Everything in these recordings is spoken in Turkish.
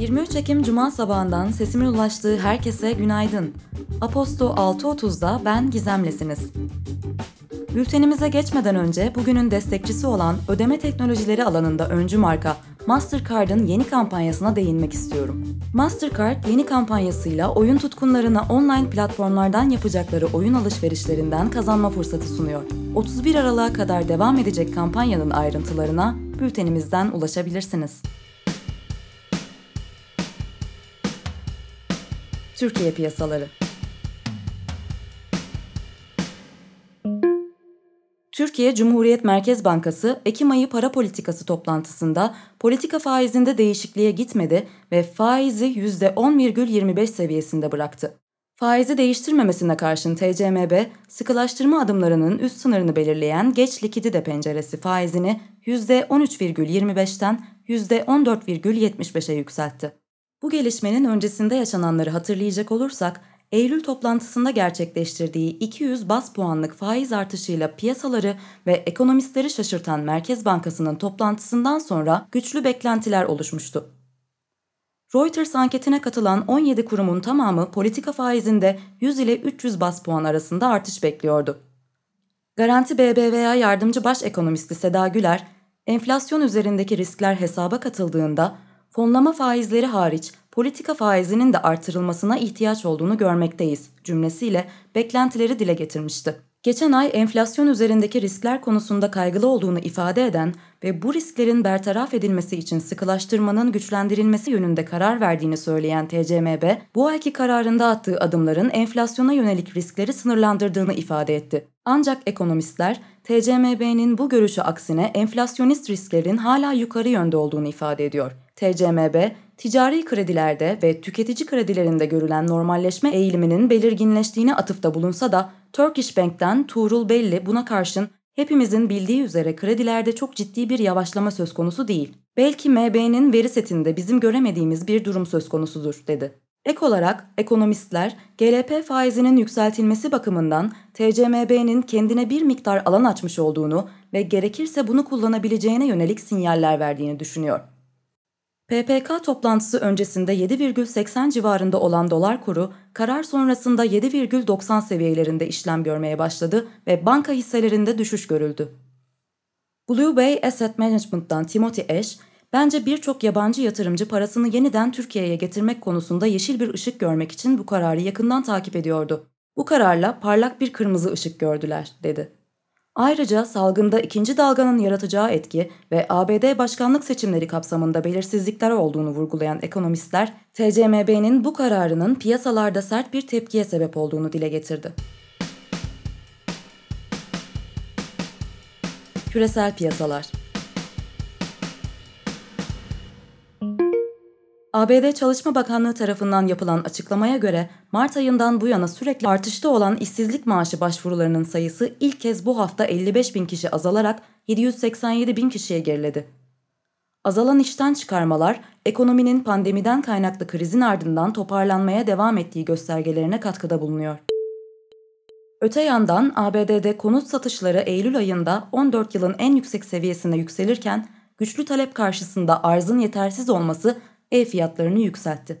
23 Ekim Cuma sabahından sesimin ulaştığı herkese günaydın. Aposto 6.30'da ben Gizemlesiniz. Bültenimize geçmeden önce bugünün destekçisi olan ödeme teknolojileri alanında öncü marka Mastercard'ın yeni kampanyasına değinmek istiyorum. Mastercard yeni kampanyasıyla oyun tutkunlarına online platformlardan yapacakları oyun alışverişlerinden kazanma fırsatı sunuyor. 31 Aralık'a kadar devam edecek kampanyanın ayrıntılarına bültenimizden ulaşabilirsiniz. Türkiye piyasaları Türkiye Cumhuriyet Merkez Bankası Ekim ayı para politikası toplantısında politika faizinde değişikliğe gitmedi ve faizi %10,25 seviyesinde bıraktı. Faizi değiştirmemesine karşın TCMB, sıkılaştırma adımlarının üst sınırını belirleyen geç likidite penceresi faizini %13,25'ten %14,75'e yükseltti. Bu gelişmenin öncesinde yaşananları hatırlayacak olursak, Eylül toplantısında gerçekleştirdiği 200 bas puanlık faiz artışıyla piyasaları ve ekonomistleri şaşırtan Merkez Bankası'nın toplantısından sonra güçlü beklentiler oluşmuştu. Reuters anketine katılan 17 kurumun tamamı politika faizinde 100 ile 300 bas puan arasında artış bekliyordu. Garanti BBVA yardımcı baş ekonomisti Seda Güler, enflasyon üzerindeki riskler hesaba katıldığında fonlama faizleri hariç politika faizinin de artırılmasına ihtiyaç olduğunu görmekteyiz cümlesiyle beklentileri dile getirmişti. Geçen ay enflasyon üzerindeki riskler konusunda kaygılı olduğunu ifade eden ve bu risklerin bertaraf edilmesi için sıkılaştırmanın güçlendirilmesi yönünde karar verdiğini söyleyen TCMB, bu ayki kararında attığı adımların enflasyona yönelik riskleri sınırlandırdığını ifade etti. Ancak ekonomistler TCMB'nin bu görüşü aksine enflasyonist risklerin hala yukarı yönde olduğunu ifade ediyor. TCMB, ticari kredilerde ve tüketici kredilerinde görülen normalleşme eğiliminin belirginleştiğine atıfta bulunsa da Turkish Bank'ten Tuğrul Belli buna karşın hepimizin bildiği üzere kredilerde çok ciddi bir yavaşlama söz konusu değil. Belki MB'nin veri setinde bizim göremediğimiz bir durum söz konusudur dedi. Ek olarak ekonomistler GLP faizinin yükseltilmesi bakımından TCMB'nin kendine bir miktar alan açmış olduğunu ve gerekirse bunu kullanabileceğine yönelik sinyaller verdiğini düşünüyor. PPK toplantısı öncesinde 7,80 civarında olan dolar kuru karar sonrasında 7,90 seviyelerinde işlem görmeye başladı ve banka hisselerinde düşüş görüldü. Blue Bay Asset Management'tan Timothy Ash, bence birçok yabancı yatırımcı parasını yeniden Türkiye'ye getirmek konusunda yeşil bir ışık görmek için bu kararı yakından takip ediyordu. Bu kararla parlak bir kırmızı ışık gördüler, dedi. Ayrıca salgında ikinci dalganın yaratacağı etki ve ABD başkanlık seçimleri kapsamında belirsizlikler olduğunu vurgulayan ekonomistler, TCMB'nin bu kararının piyasalarda sert bir tepkiye sebep olduğunu dile getirdi. Küresel piyasalar ABD Çalışma Bakanlığı tarafından yapılan açıklamaya göre Mart ayından bu yana sürekli artışta olan işsizlik maaşı başvurularının sayısı ilk kez bu hafta 55 bin kişi azalarak 787 bin kişiye geriledi. Azalan işten çıkarmalar, ekonominin pandemiden kaynaklı krizin ardından toparlanmaya devam ettiği göstergelerine katkıda bulunuyor. Öte yandan ABD'de konut satışları Eylül ayında 14 yılın en yüksek seviyesine yükselirken güçlü talep karşısında arzın yetersiz olması ev fiyatlarını yükseltti.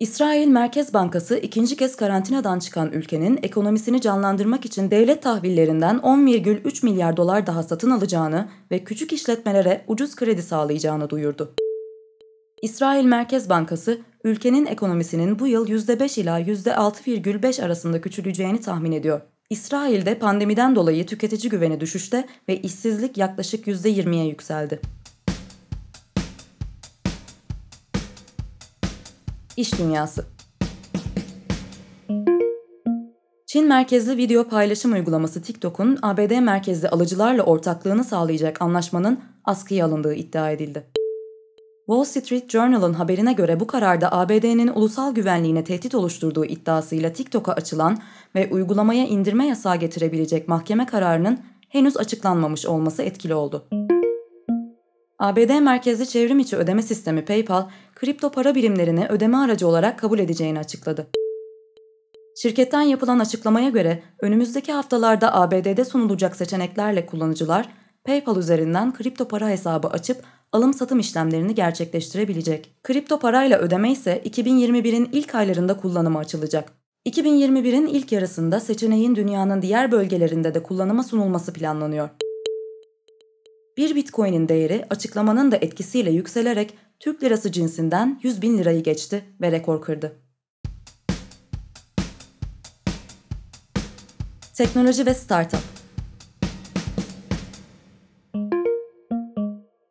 İsrail Merkez Bankası ikinci kez karantinadan çıkan ülkenin ekonomisini canlandırmak için devlet tahvillerinden 10,3 milyar dolar daha satın alacağını ve küçük işletmelere ucuz kredi sağlayacağını duyurdu. İsrail Merkez Bankası, ülkenin ekonomisinin bu yıl %5 ila %6,5 arasında küçüleceğini tahmin ediyor. İsrail'de pandemiden dolayı tüketici güveni düşüşte ve işsizlik yaklaşık %20'ye yükseldi. İş Dünyası Çin merkezli video paylaşım uygulaması TikTok'un ABD merkezli alıcılarla ortaklığını sağlayacak anlaşmanın askıya alındığı iddia edildi. Wall Street Journal'ın haberine göre bu kararda ABD'nin ulusal güvenliğine tehdit oluşturduğu iddiasıyla TikTok'a açılan ve uygulamaya indirme yasağı getirebilecek mahkeme kararının henüz açıklanmamış olması etkili oldu. ABD merkezli çevrim içi ödeme sistemi PayPal, kripto para birimlerini ödeme aracı olarak kabul edeceğini açıkladı. Şirketten yapılan açıklamaya göre önümüzdeki haftalarda ABD'de sunulacak seçeneklerle kullanıcılar PayPal üzerinden kripto para hesabı açıp alım-satım işlemlerini gerçekleştirebilecek. Kripto parayla ödeme ise 2021'in ilk aylarında kullanıma açılacak. 2021'in ilk yarısında seçeneğin dünyanın diğer bölgelerinde de kullanıma sunulması planlanıyor. Bir bitcoin'in değeri açıklamanın da etkisiyle yükselerek Türk lirası cinsinden 100 bin lirayı geçti ve rekor kırdı. Teknoloji ve Startup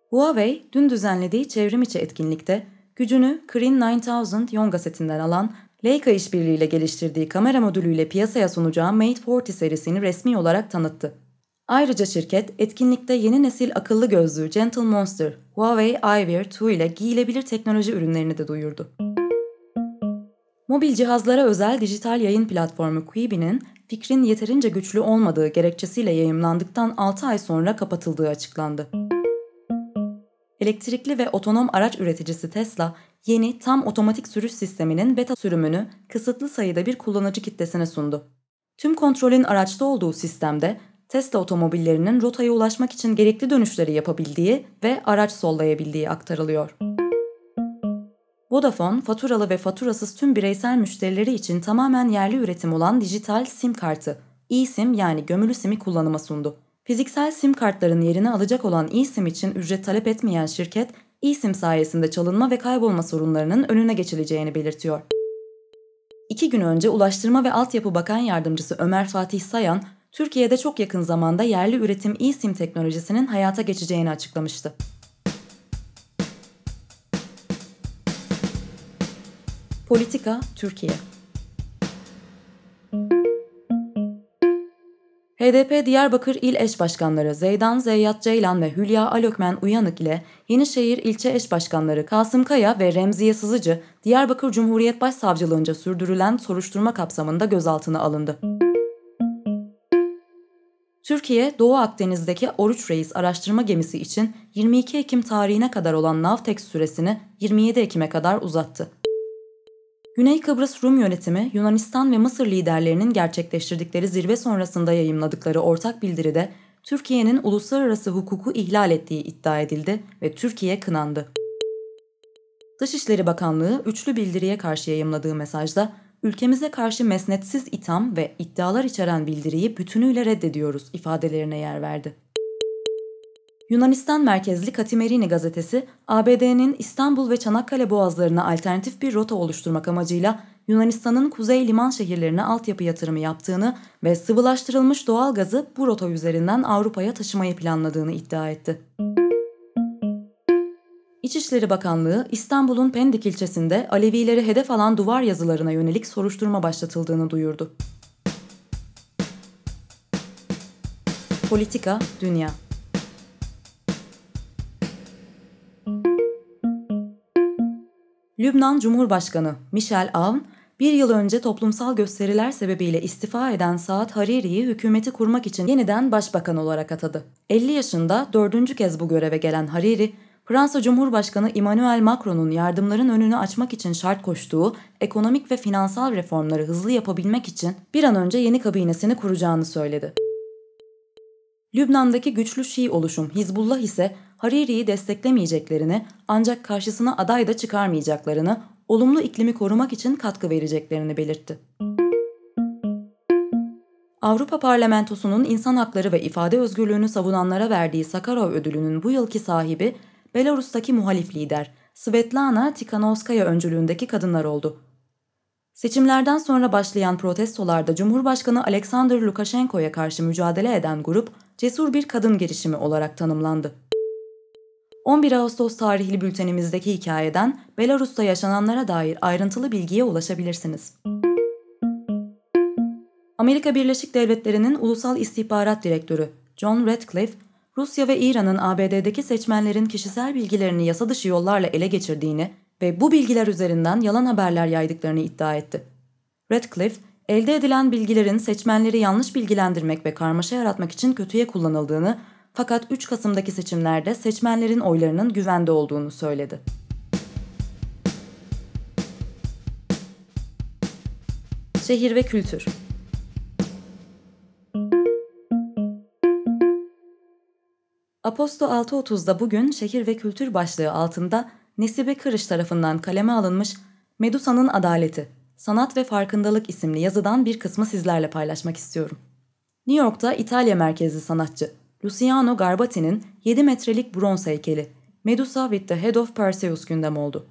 Huawei dün düzenlediği çevrim içi etkinlikte gücünü Kirin 9000 Yonga setinden alan Leica işbirliğiyle geliştirdiği kamera modülüyle piyasaya sunacağı Mate 40 serisini resmi olarak tanıttı. Ayrıca şirket etkinlikte yeni nesil akıllı gözlüğü Gentle Monster, Huawei iWear 2 ile giyilebilir teknoloji ürünlerini de duyurdu. Mobil cihazlara özel dijital yayın platformu Quibi'nin fikrin yeterince güçlü olmadığı gerekçesiyle yayımlandıktan 6 ay sonra kapatıldığı açıklandı. Elektrikli ve otonom araç üreticisi Tesla, yeni tam otomatik sürüş sisteminin beta sürümünü kısıtlı sayıda bir kullanıcı kitlesine sundu. Tüm kontrolün araçta olduğu sistemde Tesla otomobillerinin rotaya ulaşmak için gerekli dönüşleri yapabildiği ve araç sollayabildiği aktarılıyor. Vodafone, faturalı ve faturasız tüm bireysel müşterileri için tamamen yerli üretim olan dijital SIM kartı, eSIM yani gömülü SIM'i kullanıma sundu. Fiziksel SIM kartların yerini alacak olan eSIM için ücret talep etmeyen şirket, eSIM sayesinde çalınma ve kaybolma sorunlarının önüne geçileceğini belirtiyor. İki gün önce Ulaştırma ve Altyapı Bakan Yardımcısı Ömer Fatih Sayan, Türkiye'de çok yakın zamanda yerli üretim eSIM teknolojisinin hayata geçeceğini açıklamıştı. Politika Türkiye HDP Diyarbakır İl Eş Başkanları Zeydan Zeyyat Ceylan ve Hülya Alökmen Uyanık ile Yenişehir İlçe Eş Başkanları Kasım Kaya ve Remziye Sızıcı Diyarbakır Cumhuriyet Başsavcılığınca sürdürülen soruşturma kapsamında gözaltına alındı. Türkiye, Doğu Akdeniz'deki Oruç Reis araştırma gemisi için 22 Ekim tarihine kadar olan Navtex süresini 27 Ekim'e kadar uzattı. Güney Kıbrıs Rum yönetimi Yunanistan ve Mısır liderlerinin gerçekleştirdikleri zirve sonrasında yayımladıkları ortak bildiride Türkiye'nin uluslararası hukuku ihlal ettiği iddia edildi ve Türkiye kınandı. Dışişleri Bakanlığı üçlü bildiriye karşı yayımladığı mesajda ülkemize karşı mesnetsiz itham ve iddialar içeren bildiriyi bütünüyle reddediyoruz ifadelerine yer verdi. Yunanistan merkezli Katimerini gazetesi, ABD'nin İstanbul ve Çanakkale boğazlarına alternatif bir rota oluşturmak amacıyla Yunanistan'ın kuzey liman şehirlerine altyapı yatırımı yaptığını ve sıvılaştırılmış doğal gazı bu rota üzerinden Avrupa'ya taşımayı planladığını iddia etti. İçişleri Bakanlığı İstanbul'un Pendik ilçesinde Alevileri hedef alan duvar yazılarına yönelik soruşturma başlatıldığını duyurdu. Politika, Dünya Lübnan Cumhurbaşkanı Michel Aoun, bir yıl önce toplumsal gösteriler sebebiyle istifa eden Saad Hariri'yi hükümeti kurmak için yeniden başbakan olarak atadı. 50 yaşında dördüncü kez bu göreve gelen Hariri, Fransa Cumhurbaşkanı Emmanuel Macron'un yardımların önünü açmak için şart koştuğu ekonomik ve finansal reformları hızlı yapabilmek için bir an önce yeni kabinesini kuracağını söyledi. Lübnan'daki güçlü Şii oluşum Hizbullah ise Hariri'yi desteklemeyeceklerini ancak karşısına aday da çıkarmayacaklarını, olumlu iklimi korumak için katkı vereceklerini belirtti. Avrupa Parlamentosu'nun insan hakları ve ifade özgürlüğünü savunanlara verdiği Sakarov ödülünün bu yılki sahibi Belarus'taki muhalif lider Svetlana Tikhanovskaya öncülüğündeki kadınlar oldu. Seçimlerden sonra başlayan protestolarda Cumhurbaşkanı Alexander Lukashenko'ya karşı mücadele eden grup cesur bir kadın girişimi olarak tanımlandı. 11 Ağustos tarihli bültenimizdeki hikayeden Belarus'ta yaşananlara dair ayrıntılı bilgiye ulaşabilirsiniz. Amerika Birleşik Devletleri'nin Ulusal İstihbarat Direktörü John Radcliffe, Rusya ve İran'ın ABD'deki seçmenlerin kişisel bilgilerini yasa dışı yollarla ele geçirdiğini ve bu bilgiler üzerinden yalan haberler yaydıklarını iddia etti. Radcliffe, elde edilen bilgilerin seçmenleri yanlış bilgilendirmek ve karmaşa yaratmak için kötüye kullanıldığını fakat 3 Kasım'daki seçimlerde seçmenlerin oylarının güvende olduğunu söyledi. Şehir ve kültür Aposto 6.30'da bugün şehir ve kültür başlığı altında Nesibe Kırış tarafından kaleme alınmış Medusa'nın Adaleti, Sanat ve Farkındalık isimli yazıdan bir kısmı sizlerle paylaşmak istiyorum. New York'ta İtalya merkezli sanatçı Luciano Garbati'nin 7 metrelik bronz heykeli Medusa with the Head of Perseus gündem oldu.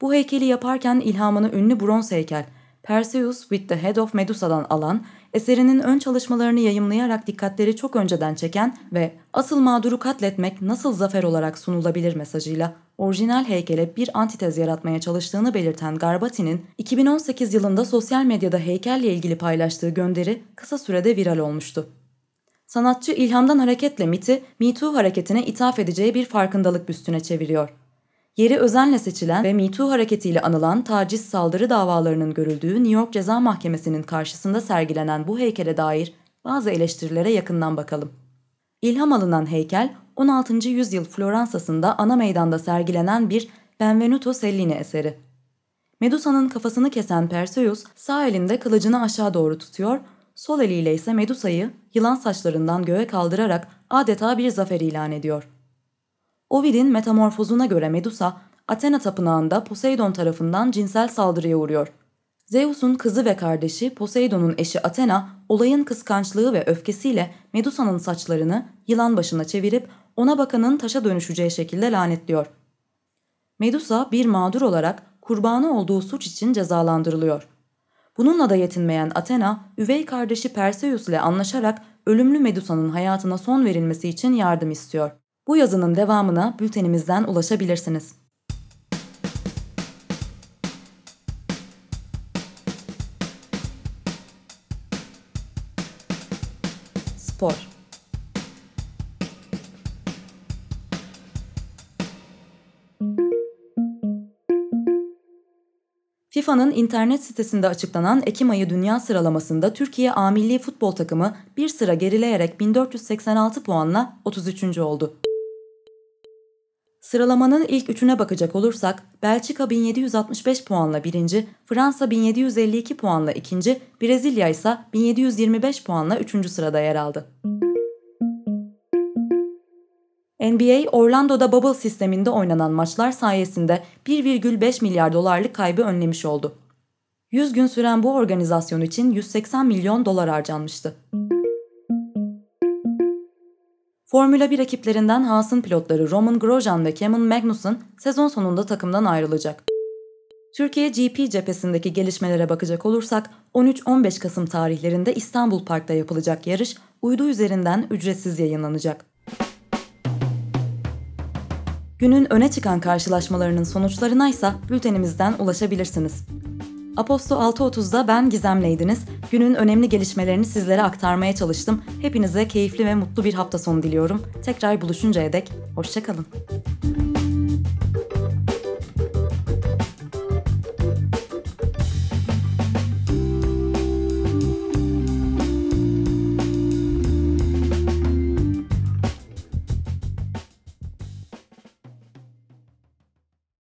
Bu heykeli yaparken ilhamını ünlü bronz heykel Perseus with the Head of Medusa'dan alan, eserinin ön çalışmalarını yayımlayarak dikkatleri çok önceden çeken ve asıl mağduru katletmek nasıl zafer olarak sunulabilir mesajıyla orijinal heykele bir antitez yaratmaya çalıştığını belirten Garbati'nin 2018 yılında sosyal medyada heykelle ilgili paylaştığı gönderi kısa sürede viral olmuştu. Sanatçı ilhamdan hareketle MIT'i MeToo hareketine ithaf edeceği bir farkındalık büstüne çeviriyor. Yeri özenle seçilen ve MeToo hareketiyle anılan taciz saldırı davalarının görüldüğü New York Ceza Mahkemesi'nin karşısında sergilenen bu heykele dair bazı eleştirilere yakından bakalım. İlham alınan heykel 16. yüzyıl Floransa'sında ana meydanda sergilenen bir Benvenuto Cellini eseri. Medusa'nın kafasını kesen Perseus sağ elinde kılıcını aşağı doğru tutuyor, sol eliyle ise Medusa'yı yılan saçlarından göğe kaldırarak adeta bir zafer ilan ediyor. Ovid'in metamorfozuna göre Medusa, Athena tapınağında Poseidon tarafından cinsel saldırıya uğruyor. Zeus'un kızı ve kardeşi Poseidon'un eşi Athena, olayın kıskançlığı ve öfkesiyle Medusa'nın saçlarını yılan başına çevirip ona bakanın taşa dönüşeceği şekilde lanetliyor. Medusa bir mağdur olarak kurbanı olduğu suç için cezalandırılıyor. Bununla da yetinmeyen Athena, üvey kardeşi Perseus ile anlaşarak ölümlü Medusa'nın hayatına son verilmesi için yardım istiyor. Bu yazının devamına bültenimizden ulaşabilirsiniz. Spor FIFA'nın internet sitesinde açıklanan Ekim ayı dünya sıralamasında Türkiye A milli futbol takımı bir sıra gerileyerek 1486 puanla 33. oldu. Sıralamanın ilk üçüne bakacak olursak Belçika 1765 puanla birinci, Fransa 1752 puanla ikinci, Brezilya ise 1725 puanla üçüncü sırada yer aldı. NBA Orlando'da bubble sisteminde oynanan maçlar sayesinde 1,5 milyar dolarlık kaybı önlemiş oldu. 100 gün süren bu organizasyon için 180 milyon dolar harcanmıştı. Formula 1 ekiplerinden Haas'ın pilotları Roman Grosjean ve Kevin Magnussen sezon sonunda takımdan ayrılacak. Türkiye GP cephesindeki gelişmelere bakacak olursak 13-15 Kasım tarihlerinde İstanbul Park'ta yapılacak yarış uydu üzerinden ücretsiz yayınlanacak. Günün öne çıkan karşılaşmalarının sonuçlarına ise bültenimizden ulaşabilirsiniz. Aposto 6.30'da ben Gizem'leydiniz. Günün önemli gelişmelerini sizlere aktarmaya çalıştım. Hepinize keyifli ve mutlu bir hafta sonu diliyorum. Tekrar buluşuncaya dek hoşçakalın.